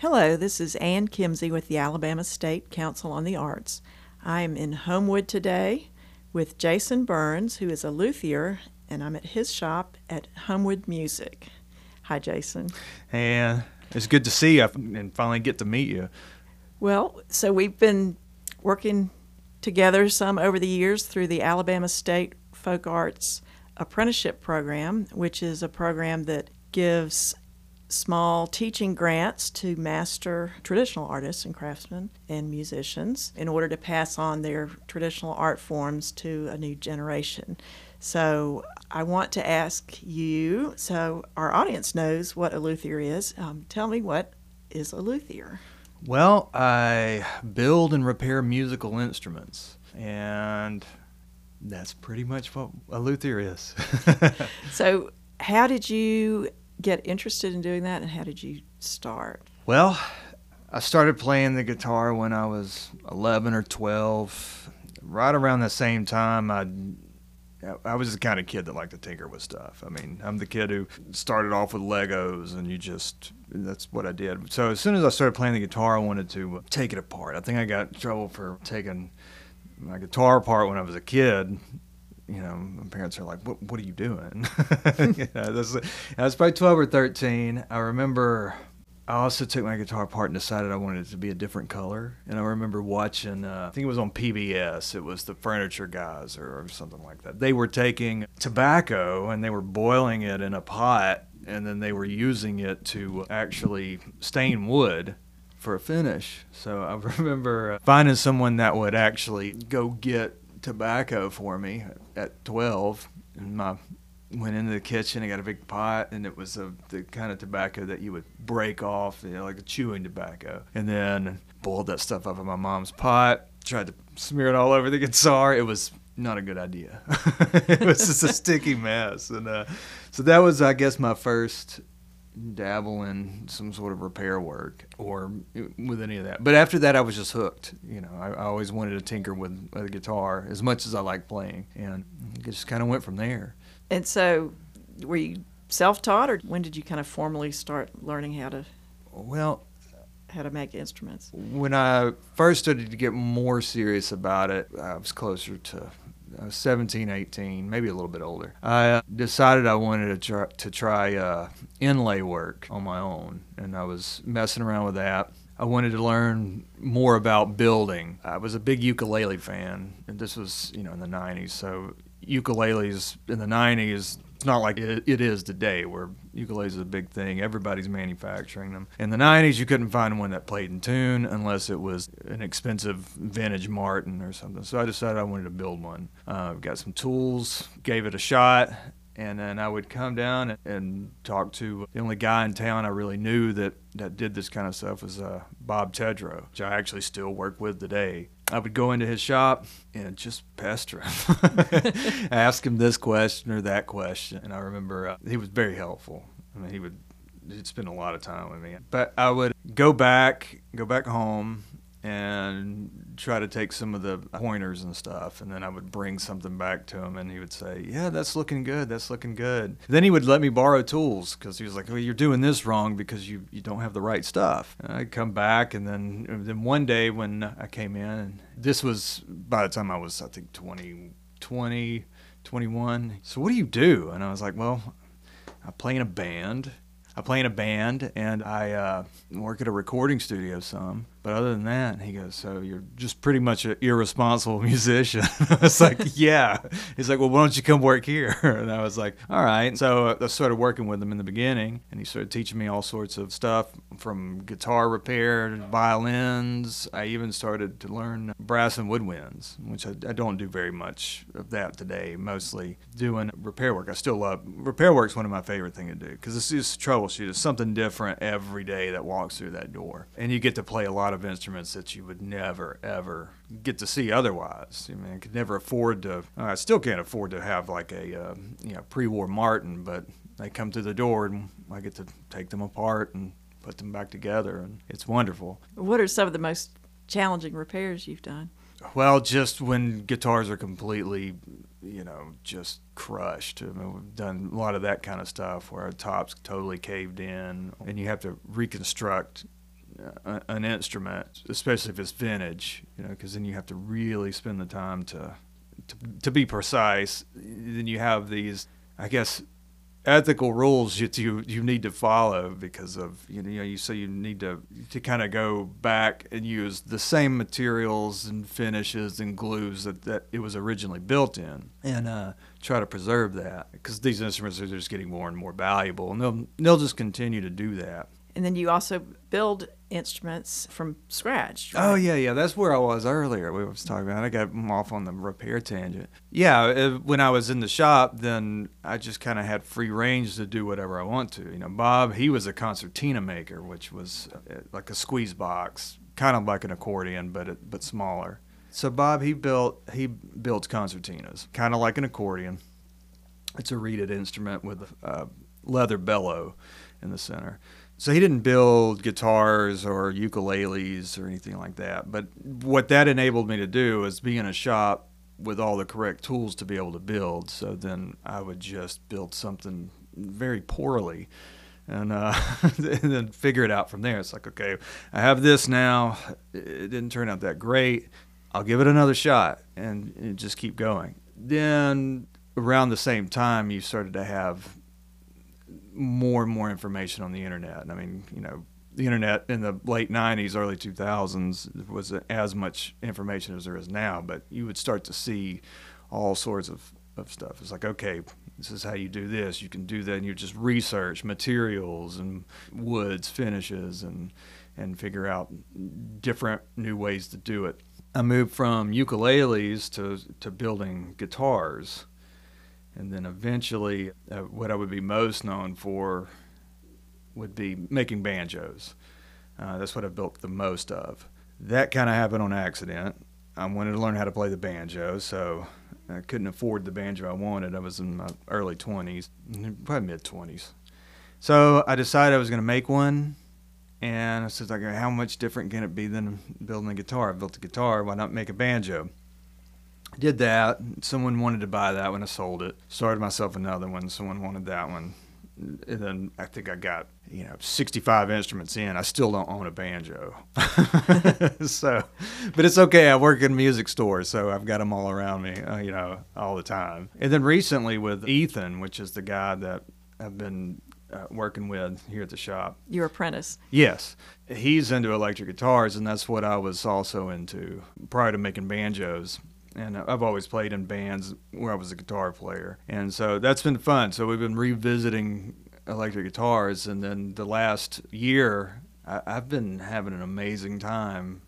Hello, this is Anne Kimzey with the Alabama State Council on the Arts. I am in Homewood today with Jason Burns, who is a luthier, and I'm at his shop at Homewood Music. Hi, Jason. And it's good to see you and finally get to meet you. Well, so we've been working together some over the years through the Alabama State Folk Arts Apprenticeship Program, which is a program that gives small teaching grants to master traditional artists and craftsmen and musicians in order to pass on their traditional art forms to a new generation. So I want to ask you, so our audience knows what a luthier is. Um, tell me what is a luthier? Well, I build and repair musical instruments, and that's pretty much what a luthier is. so, how did you get interested in doing that, and how did you start? Well, I started playing the guitar when I was 11 or 12. Right around the same time, I I was the kind of kid that liked to tinker with stuff. I mean, I'm the kid who started off with Legos, and you just that's what I did. So as soon as I started playing the guitar, I wanted to take it apart. I think I got in trouble for taking my guitar apart when I was a kid. You know, my parents are like, "What? What are you doing?" you know, this, I was probably 12 or 13. I remember I also took my guitar apart and decided I wanted it to be a different color. And I remember watching, uh, I think it was on PBS, it was the Furniture Guys or, or something like that. They were taking tobacco and they were boiling it in a pot and then they were using it to actually stain wood for a finish. So I remember finding someone that would actually go get tobacco for me at 12 and my went into the kitchen. I got a big pot, and it was a, the kind of tobacco that you would break off, you know, like a chewing tobacco. And then boiled that stuff up in my mom's pot. Tried to smear it all over the guitar. It was not a good idea. it was just a sticky mess, and uh, so that was, I guess, my first dabble in some sort of repair work or with any of that. But after that, I was just hooked. You know, I, I always wanted to tinker with, a guitar as much as I like playing, and it just kind of went from there. And so, were you self-taught, or when did you kind of formally start learning how to? Well, how to make instruments. When I first started to get more serious about it, I was closer to Was 17, 18, maybe a little bit older. I decided I wanted to try, to try uh, inlay work on my own, and I was messing around with that. I wanted to learn more about building. I was a big ukulele fan, and this was, you know, in the 90s. So ukuleles in the 90s it's not like it, it is today where ukuleles is a big thing. Everybody's manufacturing them. In the 90s you couldn't find one that played in tune unless it was an expensive vintage martin or something. So i decided i wanted to build one. Uh, got some tools gave it a shot and then I would come down and talk to the only guy in town I really knew that, that did this kind of stuff was uh, Bob Tedrow, which I actually still work with today. I would go into his shop and just pester him, ask him this question or that question. And I remember uh, he was very helpful. I mean, he would he'd spend a lot of time with me. But I would go back, go back home, and try to take some of the pointers and stuff and then I would bring something back to him and he would say yeah that's looking good that's looking good then he would let me borrow tools because he was like well you're doing this wrong because you, you don't have the right stuff and I'd come back and then then one day when I came in and this was by the time I was I think 20 20 21 so what do you do and I was like well I play in a band I play in a band and I uh, work at a recording studio some. But other than that, he goes, So you're just pretty much an irresponsible musician. I was like, Yeah. He's like, Well, why don't you come work here? And I was like, All right. So I started working with him in the beginning and he started teaching me all sorts of stuff from guitar repair, to violins. I even started to learn brass and woodwinds, which I, I don't do very much of that today, mostly doing repair work. I still love repair work is one of my favorite things to do because it's just troubleshoot. It's something different every day that walks through that door. And you get to play a lot of instruments that you would never, ever get to see otherwise. I mean, I could never afford to, I still can't afford to have like a, uh, you know, pre war Martin, but they come through the door and I get to take them apart and put them back together, and it's wonderful. What are some of the most challenging repairs you've done? Well, just when guitars are completely, you know, just crushed. I mean, we've done a lot of that kind of stuff where a top's totally caved in, and you have to reconstruct an instrument, especially if it's vintage, you know, because then you have to really spend the time to, to to be precise. Then you have these, I guess, ethical rules that you you need to follow because of you know you so you need to to kind of go back and use the same materials and finishes and glues that, that it was originally built in and uh, try to preserve that because these instruments are just getting more and more valuable and they'll they'll just continue to do that and then you also build instruments from scratch. Right? Oh yeah, yeah. That's where I was earlier. We was talking about. I got off on the repair tangent. Yeah, uh, when I was in the shop, then I just kind of had free range to do whatever I want to. You know, Bob, he was a concertina maker, which was uh, like a squeeze box, kind of like an accordion, but but smaller. So Bob, he built he builds concertinas, kind of like an accordion. It's a reeded instrument with a leather bellow in the center so he didn't build guitars or ukuleles or anything like that. But what that enabled me to do was be in a shop with all the correct tools to be able to build. So then I would just build something very poorly. And, uh, and then figure it out from there. It's like, okay, I have this now. It didn't turn out that great. I'll give it another shot and, and just keep going. Then around the same time, you started to have more and more information on the internet. I mean, you know, the internet in the late 90s, early 2000s was as much information as there is now, but you would start to see all sorts of, of stuff. It's like, okay, this is how you do this. You can do that, and you just research materials and woods, finishes, and and figure out different new ways to do it. I moved from ukuleles to to building guitars and then eventually, uh, what I would be most known for would be making banjos. Uh, that's what I built the most of. That kind of happened on accident. I wanted to learn how to play the banjo, so I couldn't afford the banjo I wanted. I was in my early 20s, probably mid 20s. So I decided I was going to make one, and I said, like, how much different can it be than building a guitar? I built a guitar, why not make a banjo? Did that. Someone wanted to buy that when I sold it. Started myself another one. Someone wanted that one. And then I think I got you know 65 instruments in. I still don't own a banjo, so but it's okay. I work in a music store, so I've got them all around me, uh, you know, all the time. And then recently with Ethan, which is the guy that I've been uh, working with here at the shop. Your apprentice. Yes. He's into electric guitars, and that's what I was also into prior to making banjos and I've always played in bands where I was a guitar player, and so that's been fun. So we've been revisiting electric guitars, and then the last year I, have been having an amazing time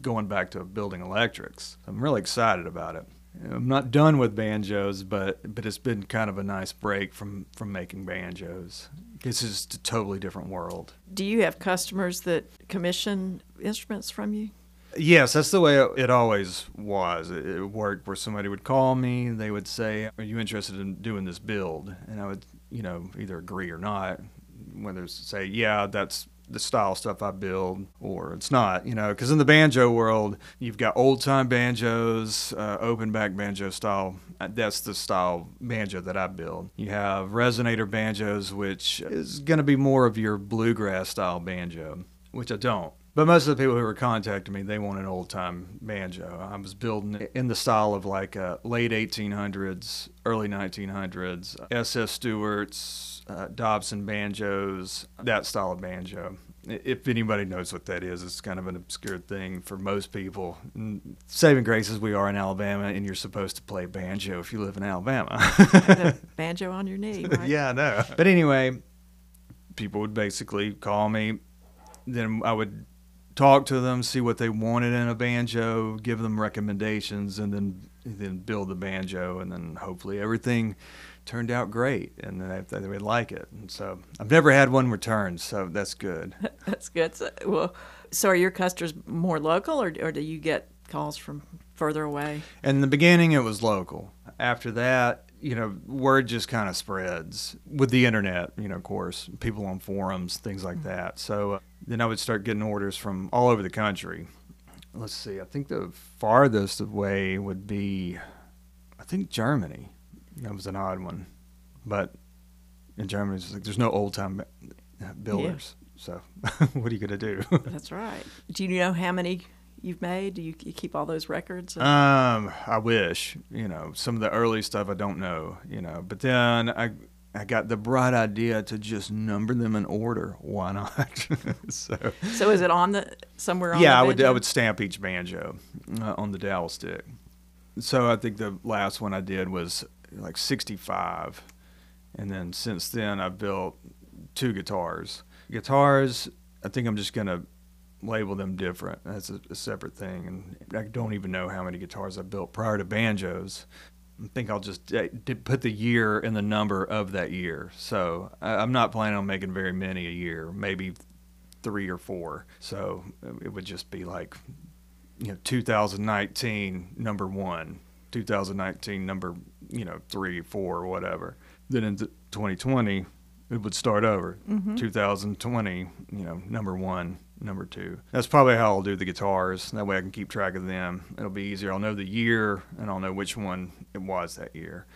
going back to building electrics. I'm really excited about it. I'm not done with banjos, but but it's been kind of a nice break from from making banjos. This is a totally different world. Do you have customers that commission instruments from you? Yes, that's the way it always was. It worked where somebody would call me, they would say, "Are you interested in doing this build?" And I would, you know, either agree or not. Whether it's say, "Yeah, that's the style stuff I build," or it's not, you know, because in the banjo world, you've got old time banjos, uh, open back banjo style. That's the style banjo that I build. You have resonator banjos, which is going to be more of your bluegrass style banjo, which I don't. But most of the people who were contacting me, they want an old time banjo. I was building in the style of like uh, late 1800s, early 1900s, S.S. Stewart's, uh, Dobson banjos, that style of banjo. If anybody knows what that is, it's kind of an obscure thing for most people. saving graces, we are in Alabama, and you're supposed to play banjo if you live in Alabama. banjo on your knee, right? yeah, I know. But anyway, people would basically call me. Then I would talk to them, see what they wanted in a banjo, give them recommendations, and then then build the banjo, and then hopefully everything turned out great, and they, they would like it. And so I've never had one returned, so that's good. that's good. So, well, so are your customers more local, or or do you get calls from further away? In the beginning, it was local. After that, you know, word just kind of spreads with the internet, you know, of course, people on forums, things like mm-hmm. that. So uh, then I would start getting orders from all over the country. Let's see, I think the farthest away would be, I think Germany. That was an odd one. But in Germany, it's like there's no old time builders. Yeah. So what are you going to do? That's right. Do you know how many you've made? Do you, you keep all those records? Um, I wish. You know, some of the early stuff I don't know. You know, but then I I got the bright idea to just number them in order. Why not? so so is it on the somewhere on? yeah, the I would I would stamp each banjo uh, on the dowel stick. So I think the last one I did was like 65, and then since then I've built two guitars. Guitars, I think I'm just gonna label them different. That's a, a separate thing, and I don't even know how many guitars I built prior to banjos. I think I'll just eh, d- put the year and the number of that year. So I, I'm not planning on making very many a year, maybe three or four. So it would just be like, you know, 2019 number one, 2019 number, you know, three, four, or whatever. Then in 2020, it would start over. Mm-hmm. 2020, you know, number one, number two. That's probably how I'll do the guitars. That way I can keep track of them. It'll be easier. I'll know the year and I'll know which one it was that year.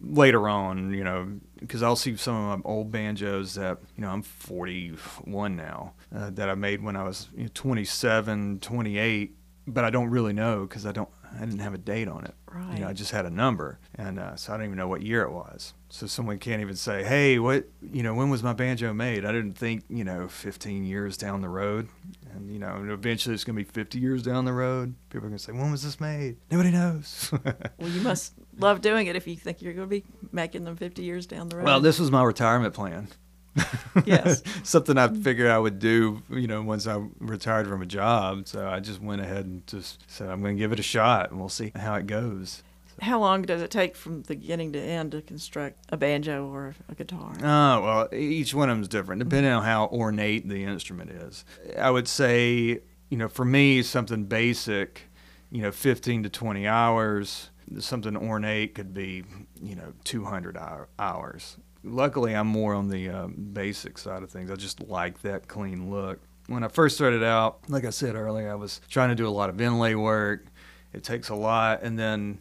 Later on, you know, because I'll see some of my old banjos that, you know, I'm 41 now, uh, that I made when I was you know, 27, 28, but I don't really know because I don't, I didn't have a date on it. Right. You know, I just had a number, and uh, so I don't even know what year it was. So someone can't even say, "Hey, what? You know, when was my banjo made?" I didn't think, you know, 15 years down the road, and you know, and eventually it's going to be 50 years down the road. People are going to say, "When was this made?" Nobody knows. Well, you must love doing it if you think you're going to be making them 50 years down the road. well, this was my retirement plan. Yes. something I figured I would do, you know, once I retired from a job. So I just went ahead and just said, "I'm going to give it a shot, and we'll see how it goes." How long does it take from the beginning to end to construct a banjo or a guitar? Oh, well, each one of them is different depending on how ornate the instrument is. I would say, you know, for me, something basic, you know, 15 to 20 hours. Something ornate could be, you know, 200 hour, hours. Luckily, I'm more on the uh, basic side of things. I just like that clean look. When I first started out, like I said earlier, I was trying to do a lot of inlay work. It takes a lot. And then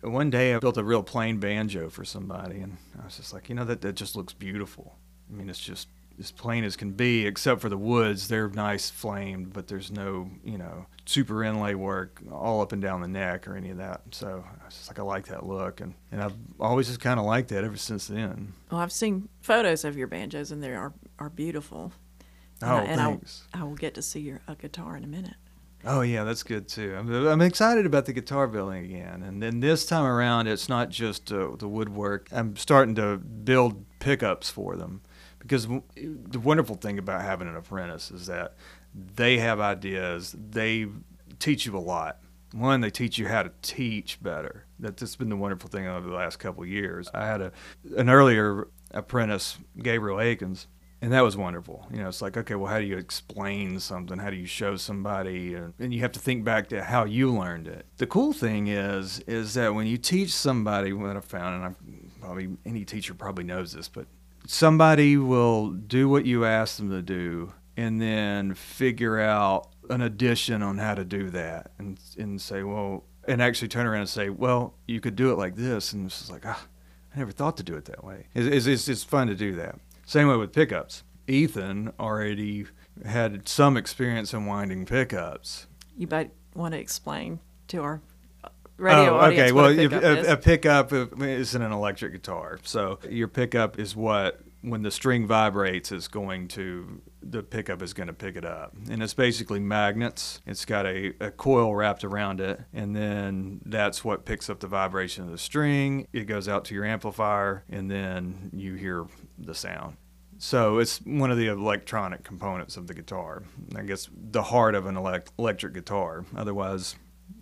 one day I built a real plain banjo for somebody, and I was just like, you know, that that just looks beautiful. I mean, it's just as plain as can be, except for the woods. They're nice flamed, but there's no, you know, super inlay work all up and down the neck or any of that. So it's just like, I like that look, and and I've always just kind of liked that ever since then. Well, I've seen photos of your banjos, and they are, are beautiful. And Oh, I- and thanks. I, I will get to see your a guitar in a minute. Oh yeah, that's good too. I'm, I'm excited about the guitar building again, and then this time around, it's not just uh, the woodwork. I'm starting to build pickups for them, because the wonderful thing about having an apprentice is that they have ideas. They teach you a lot. One, they teach you how to teach better. That- That's been the wonderful thing over the last couple years. I had a an earlier apprentice, Gabriel Akins, and that was wonderful. You know, it's like, okay, well, how do you explain something? How do you show somebody? And, and you have to think back to how you learned it. The cool thing is, is that when you teach somebody, what I found, and I probably any teacher probably knows this, but somebody will do what you ask them to do, and then figure out an addition on how to do that, and and say, well, and actually turn around and say, well, you could do it like this, and it's like, ah, I never thought to do it that way. It's, it's, it's, fun to do that. Same way with pickups. Ethan already had some experience in winding pickups. You might want to explain to our radio oh, okay. Well, a pickup a, is. a pickup is an electric guitar. So your pickup is what, when the string vibrates, is going to the pickup is going to pick it up, and it's basically magnets. It's got a, a coil wrapped around it, and then that's what picks up the vibration of the string. It goes out to your amplifier, and then you hear the sound. So it's one of the electronic components of the guitar. I guess the heart of an elect- electric guitar. Otherwise,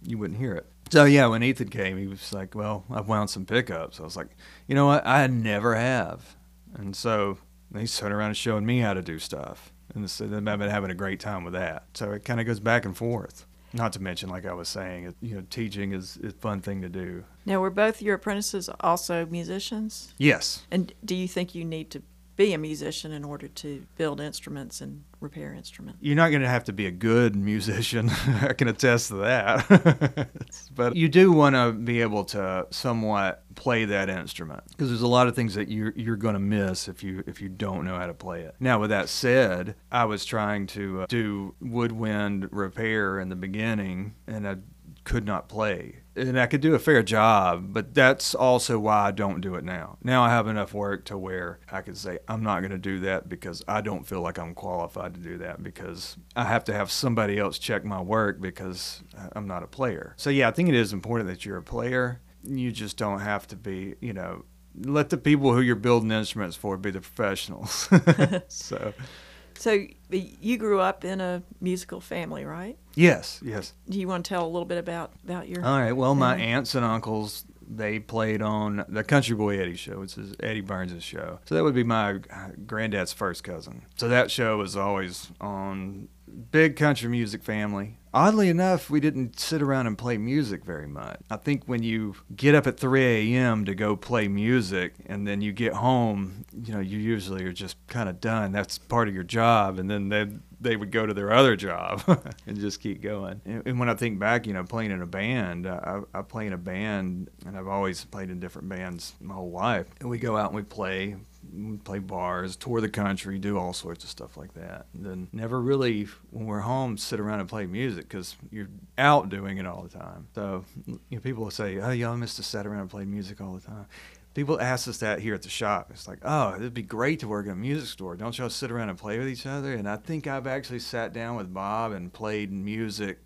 you wouldn't hear it. So yeah, when Ethan came, he was like, "Well, I've wound some pickups." I was like, "You know what? I never have." And so he's turning around and showing me how to do stuff, and so I've been having a great time with that. So it kind of goes back and forth. Not to mention, like I was saying, it, you know, teaching is is a fun thing to do. now, were both your apprentices also musicians? Yes. And do you think you need to be a musician in order to build instruments and repair instruments. You're not going to have to be a good musician. I can attest to that. but you do want to be able to somewhat play that instrument because there's a lot of things that you're you're going to miss if you if you don't know how to play it. Now, with that said, I was trying to uh, do woodwind repair in the beginning, and I could not play. And I could do a fair job, but that's also why I don't do it now. Now I have enough work to where I could say, I'm not going to do that because I don't feel like I'm qualified to do that because I have to have somebody else check my work because I'm not a player. So, yeah, I think it is important that you're a player. You just don't have to be, you know, let the people who you're building instruments for be the professionals. so, so you grew up in a musical family, right? Yes, yes. Do you want to tell a little bit about about your? All right. Well, my aunts and uncles they played on the Country Boy Eddie show, which is Eddie Burns' show. So that would be my uh, granddad's first cousin. So that show was always on big country music family. Oddly enough, we didn't sit around and play music very much. I think when you get up at 3 a.m. to go play music and then you get home, you know, you usually are just kind of done. That's part of your job. And then they, they would go to their other job and just keep going. And, and, when I think back, you know, playing in a band, I, I play in a band and I've always played in different bands my whole life. And we go out and we play, play bars, tour the country, do all sorts of stuff like that. And then never really, when we're home, sit around and play music because you're out doing it all the time. So you know, people will say, "Oh, y'all must have sit around and play music all the time." People ask us that here at the shop. It's like, "Oh, it'd be great to work in a music store. Don't y'all sit around and play with each other?" And I think I've actually sat down with Bob and played music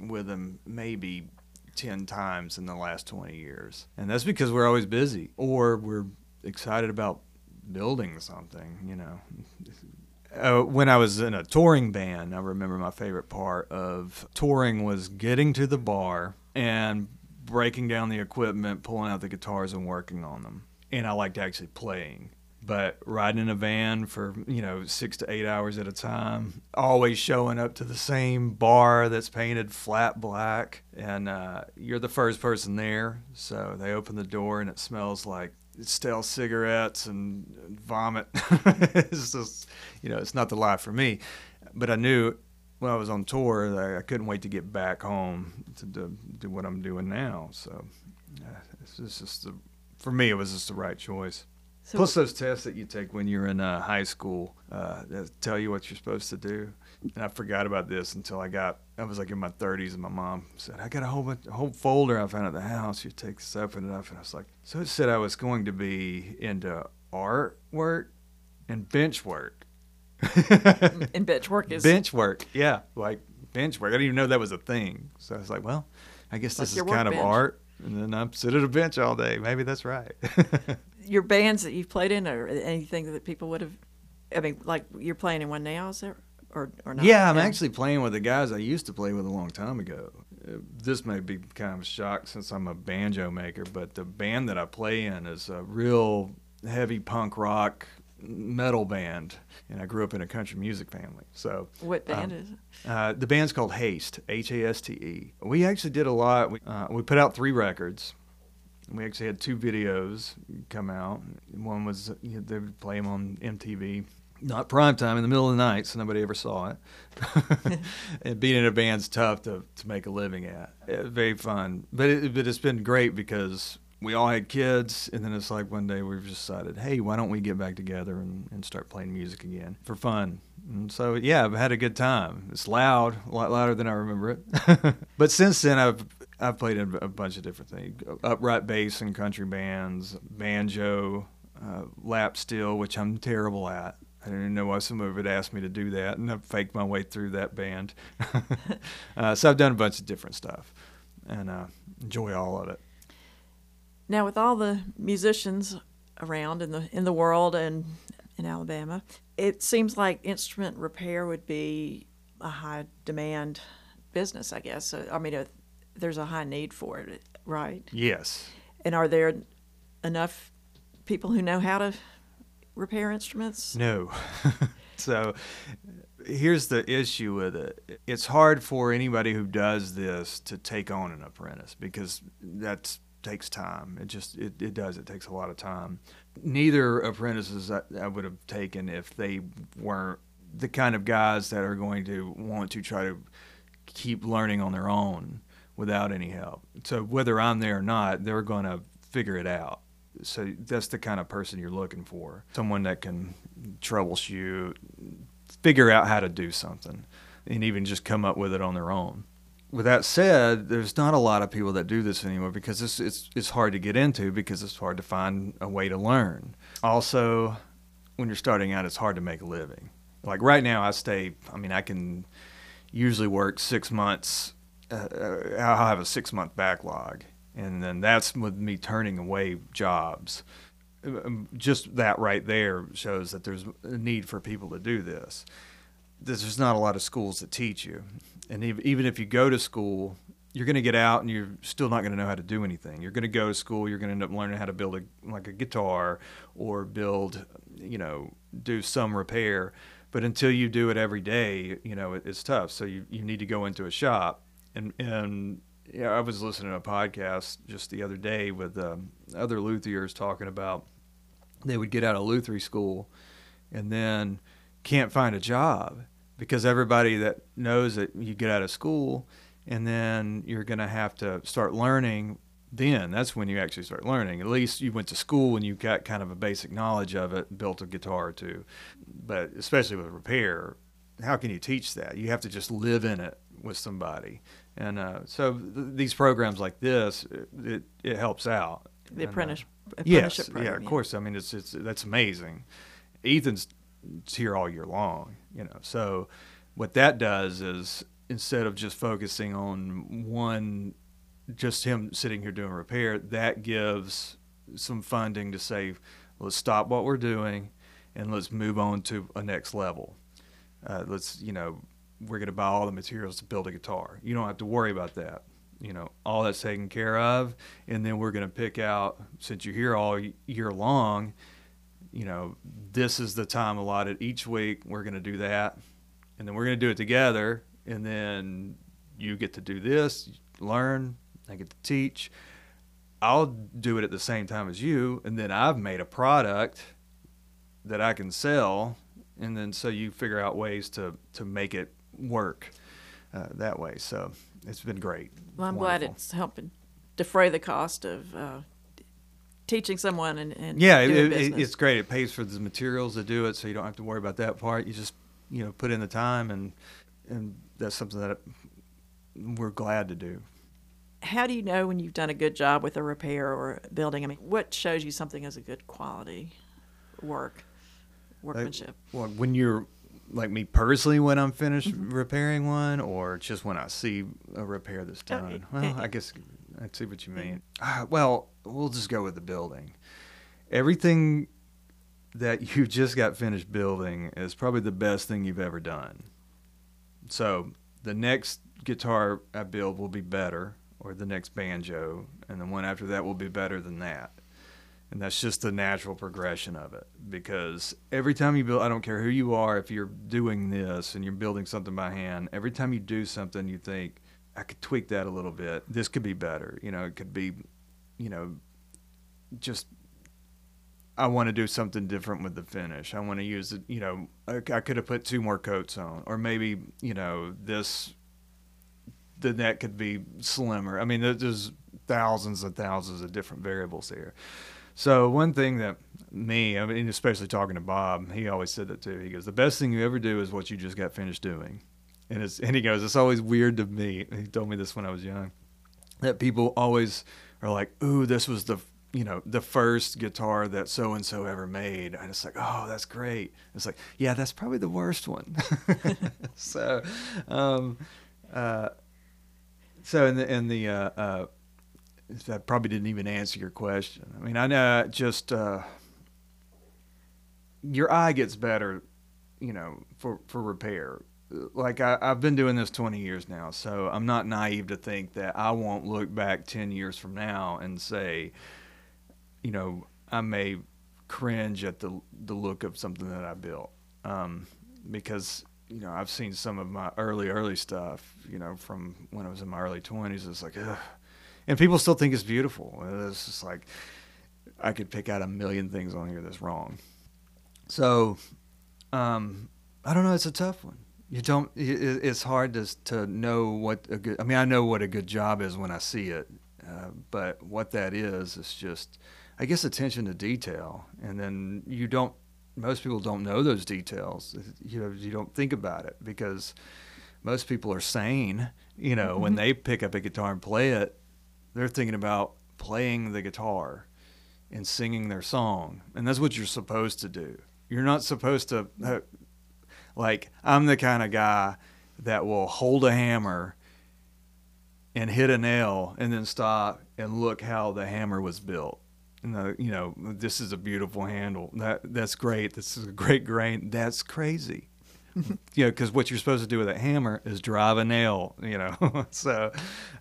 with him maybe 10 times in the last 20 years. And that's because we're always busy or we're excited about building something, you know. Uh, when I was in a touring band, I remember my favorite part of touring was getting to the bar and breaking down the equipment, pulling out the guitars, and working on them. And I liked actually playing. But riding in a van for, you know, six to eight hours at a time, always showing up to the same bar that's painted flat black, and uh, you're the first person there. So they open the door and it smells like stale cigarettes and vomit. it's just, you know, it's not the life for me. But I knew when I was on tour that I couldn't wait to get back home to do, do what I'm doing now. So uh, it's just, the, for me, it was just the right choice. So Plus those tests that you take when you're in uh, high school uh, that tell you what you're supposed to do. And I forgot about this until I got I was like in my 30s, and my mom said, "I got a whole bunch, a whole folder I found at the house. You take this up and up." And I was like, "So it said I was going to be into art work and bench work." and bench work is bench work, yeah, like bench work. I didn't even know that was a thing. So I was like, "Well, I guess this is kind of art." And then I'm sit at a bench all day. Maybe that's right. Your bands that you've played in, or anything that people would have, I mean, like you're playing in one now, is there? Or, or not? Yeah, I'm actually playing with the guys I used to play with a long time ago. This may be kind of a shock since I'm a banjo maker, but the band that I play in is a real heavy punk rock metal band, and I grew up in a country music family. So, what band um, is it? Uh, the band's called Haste, H A S T E. We actually did a lot. We, uh, we put out three records. We actually had two videos come out. One was they would play them on MTV not prime time in the middle of the night, so nobody ever saw it. and being in a band's tough to, to make a living at. It, very fun, but it, but it's been great because we all had kids, and then it's like one day we've decided, hey, why don't we get back together and, and start playing music again for fun? And so yeah, I've had a good time. It's loud, a lot louder than I remember it. but since then, I've I've played in a bunch of different things: upright bass and country bands, banjo, uh, lap steel, which I'm terrible at. I didn't even know why somebody would ask me to do that, and I faked my way through that band. uh, so I've done a bunch of different stuff, and uh, enjoy all of it. Now, with all the musicians around in the in the world and in Alabama, it seems like instrument repair would be a high demand business. I guess. So, I mean, there's a high need for it, right? Yes. And are there enough people who know how to repair instruments? No. so here's the issue with it it's hard for anybody who does this to take on an apprentice because that takes time. It just it, it does. It takes a lot of time. Neither apprentices I, I would have taken if they weren't the kind of guys that are going to want to try to keep learning on their own without any help. So whether I'm there or not, they're going to figure it out. So that's the kind of person you're looking for. Someone that can troubleshoot, figure out how to do something, and even just come up with it on their own. With that said, there's not a lot of people that do this anymore because it's it's it's hard to get into because it's hard to find a way to learn. Also, when you're starting out, it's hard to make a living. Like right now, I stay. I mean, I can usually work six months. Uh, I'll have a six month backlog, and then that's with me turning away jobs. Um, just that right there shows that there's a need for people to do this. There's not a lot of schools that teach you, and even if you go to school, you're going to get out and you're still not going to know how to do anything. You're going to go to school. You're going to end up learning how to build a like a guitar or build, you know, do some repair but until you do it every day, you know, it, it's tough. So you, you need to go into a shop. And, and yeah, I was listening to a podcast just the other day with um, other luthiers talking about they would get out of lutherie school and then can't find a job because everybody that knows that you get out of school and then you're going to have to start learning then that's when you actually start learning. At least you went to school and you got kind of a basic knowledge of it, built a guitar or two. But especially with repair, how can you teach that? You have to just live in it with somebody. And uh, so th- these programs like this, it, it helps out. The and, apprentice, uh, apprenticeship yes, program. yeah, of course. I mean, it's it's that's amazing. Ethan's here all year long, you know. So what that does is instead of just focusing on one just him sitting here doing repair, that gives some funding to say, let's stop what we're doing and let's move on to a next level. Uh, let's, you know, we're going to buy all the materials to build a guitar. You don't have to worry about that. You know, all that's taken care of. And then we're going to pick out, since you're here all year long, you know, this is the time allotted each week. We're going to do that. And then we're going to do it together. And then you get to do this, learn, I get to teach. I'll do it at the same time as you, and then I've made a product that I can sell, and then so you figure out ways to to make it work uh, that way. So it's been great. Well, I'm Wonderful. glad it's helping defray the cost of uh, teaching someone and, and Yeah, it, it, it's great. It pays for the materials to do it, so you don't have to worry about that part. You just you know put in the time, and and that's something that we're glad to do. How do you know when you've done a good job with a repair or a building? I mean, what shows you something as a good quality work, workmanship? Well, when you're like me personally, when I'm finished Mm-hmm. repairing one, or just when I see a repair that's Oh, done. it- well, it- I guess I see what you mean. Ah, well, we'll just go with the building. Everything that you just got finished building is probably the best thing you've ever done. So the next guitar I build will be better, or the next banjo, and the one after that will be better than that. And that's just the natural progression of it. Because every time you build, I don't care who you are, if you're doing this and you're building something by hand, every time you do something, you think, I could tweak that a little bit. This could be better. You know, it could be, you know, just I want to do something different with the finish. I want to use it, you know, I, I could have put two more coats on, or maybe, you know, this, the neck could be slimmer. I mean, there's thousands and thousands of different variables here. So one thing that me, I mean, especially talking to Bob, he always said that too. He goes, the best thing you ever do is what you just got finished doing. And it's, and he goes, it's always weird to me. He told me this when I was young, that people always are like, ooh, this was the, you know, the first guitar that so and so ever made. And it's like, oh, that's great. It's like, yeah, that's probably the worst one. so, um, uh, so in the in the uh, uh, I probably didn't even answer your question. I mean, I know just uh, your eye gets better, you know, for for repair. Like I, I've been doing this 20 years now, so I'm not naive to think that I won't look back 10 years from now and say, you know, I may cringe at the the look of something that I built, um, because you know I've seen some of my early early stuff, you know, from when I was in my early 20s. It's like, ugh. And people still think it's beautiful. It's just like I could pick out a million things on here that's wrong. So, um, I don't know. It's a tough one. You don't. It's hard to to know what a good. I mean, I know what a good job is when I see it, uh, but what that is is just, I guess, attention to detail. And then you don't. Most people don't know those details. You know, you don't think about it because most people are sane. You know, mm-hmm. when they pick up a guitar and play it, they're thinking about playing the guitar and singing their song, and that's what you're supposed to do. You're not supposed to uh, like I'm the kind of guy that will hold a hammer and hit a nail and then stop and look how the hammer was built. And the, you know, this is a beautiful handle. That that's great. This is a great grain. That's crazy. you know, because what you're supposed to do with a hammer is drive a nail. You know, so,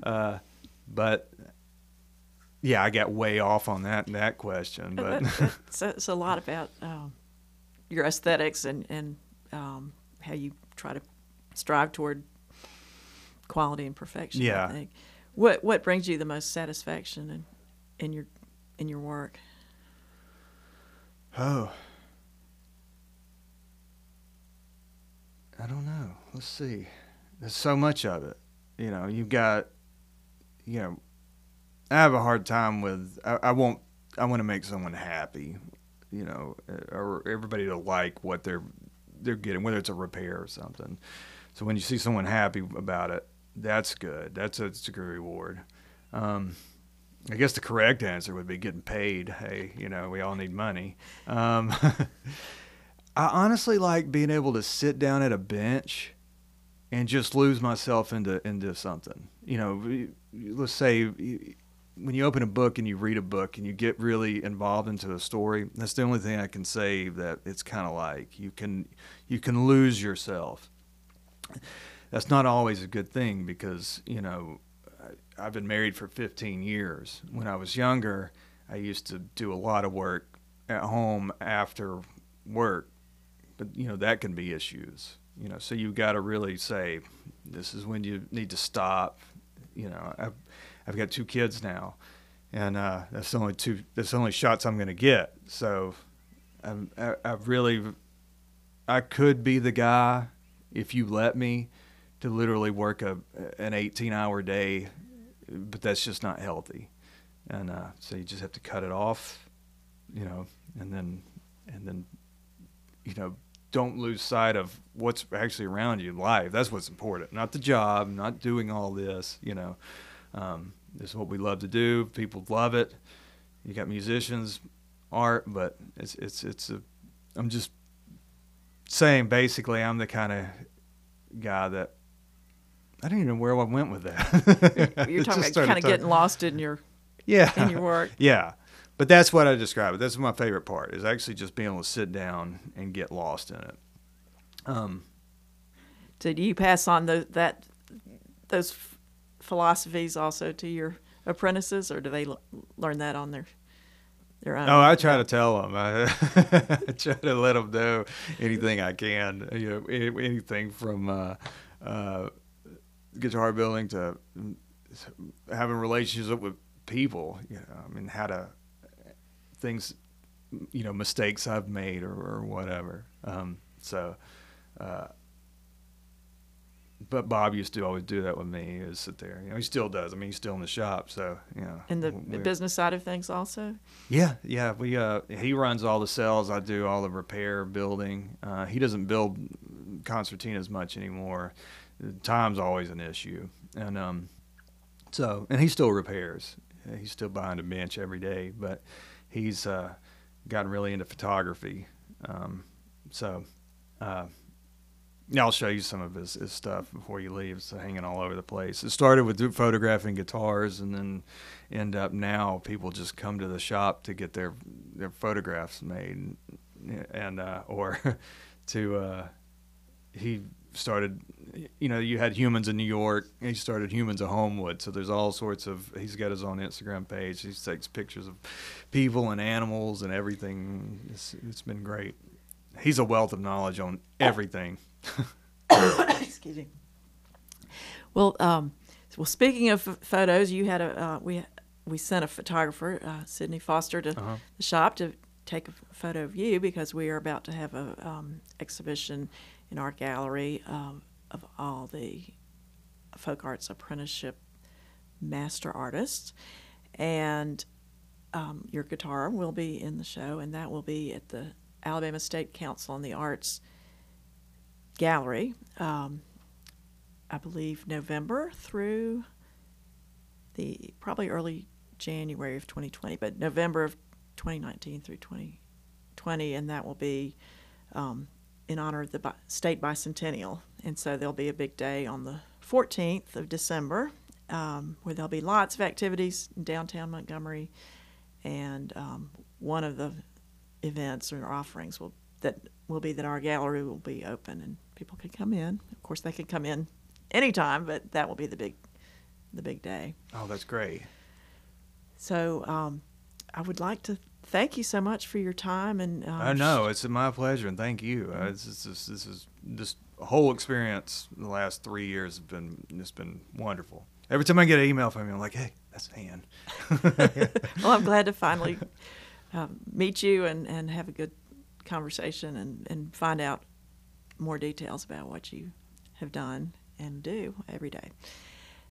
uh, but yeah, I got way off on that that question. But it's, it's a lot about um, your aesthetics and and um, how you try to strive toward quality and perfection. Yeah. I think. What what brings you the most satisfaction in in your in your work? Oh. I don't know. Let's see. There's so much of it. You know, you've got you know I have a hard time with I, I won't I want to make someone happy, you know, or everybody to like what they're they're getting, whether it's a repair or something. So when you see someone happy about it, that's good. That's a, that's a good reward. Um, I guess the correct answer would be getting paid. Hey, you know, we all need money. Um, I honestly like being able to sit down at a bench and just lose myself into into something. You know, let's say when you open a book and you read a book and you get really involved into a story, that's the only thing I can say that it's kind of like you can you can lose yourself. That's not always a good thing because you know I've been married for 15 years. When I was younger, I used to do a lot of work at home after work, but you know that can be issues. You know, so you've got to really say this is when you need to stop. You know, I've, I've got two kids now, and uh, that's the only two. That's the only shots I'm going to get. So, I'm, I, I've really, I could be the guy if you let me to literally work a an 18 hour day, but that's just not healthy, and uh, so you just have to cut it off, you know, and then and then, you know, don't lose sight of what's actually around you in life. That's what's important, not the job, not doing all this, you know. Um, this is what we love to do. People love it. You got musicians, art, but it's it's it's a. I'm just saying basically I'm the kind of guy that I don't even know where I went with that. You're talking about kind of getting lost in your yeah in your work. Yeah, but that's what I describe it. That's my favorite part is actually just being able to sit down and get lost in it. Um, so do you pass on the, that those philosophies also to your apprentices, or do they l- learn that on their their own? Oh, I try to tell them. I, I try to let them know anything I can. You know, anything from uh, uh, guitar building to having relationships with people. You know, I mean, how to things, you know, mistakes I've made or, or whatever. Um, so. Uh, but Bob used to always do that with me. Is sit there, you know, he still does. I mean, he's still in the shop, so you know. And the, the business side of things also. Yeah, yeah. We uh, he runs all the sales. I do all the repair, building. Uh, he doesn't build concertinas much anymore. Time's always an issue, and um, so and he still repairs. He's still behind a bench every day, but he's uh, gotten really into photography. Um, so. Uh, I'll show you some of his, his stuff before you leave. It's hanging all over the place. It started with photographing guitars, and then end up now people just come to the shop to get their their photographs made, and uh, or to uh, he started. You know, you had humans in New York. He started humans at Homewood. So there's all sorts of. He's got his own Instagram page. He takes pictures of people and animals and everything. It's, it's been great. He's a wealth of knowledge on everything. Excuse me. Well, um, well, speaking of ph- photos, you had a uh, we we sent a photographer, uh, Sydney Foster, to Uh-huh. the shop to take a photo of you because we are about to have a um, exhibition in our gallery um, of all the folk arts apprenticeship master artists, and um, your guitar will be in the show, and that will be at the Alabama State Council on the Arts Gallery. Um, I believe November through the probably early January of 2020, but November of 2019 through 2020, and that will be um, in honor of the bi- state bicentennial. And so there'll be a big day on the 14th of December um, where there'll be lots of activities in downtown Montgomery, and um, one of the events or offerings will that will be that our gallery will be open and people can come in. Of course, they can come in anytime, but that will be the big the big day. Oh, that's great. So um, I would like to thank you so much for your time and um, I know it's my pleasure, and thank you. Uh, this, is this, this is this whole experience. The last three years have been it's been wonderful. Every time I get an email from you, I'm like, hey, that's Anne. well, I'm glad to finally um, meet you and, and have a good conversation and, and find out more details about what you have done and do every day.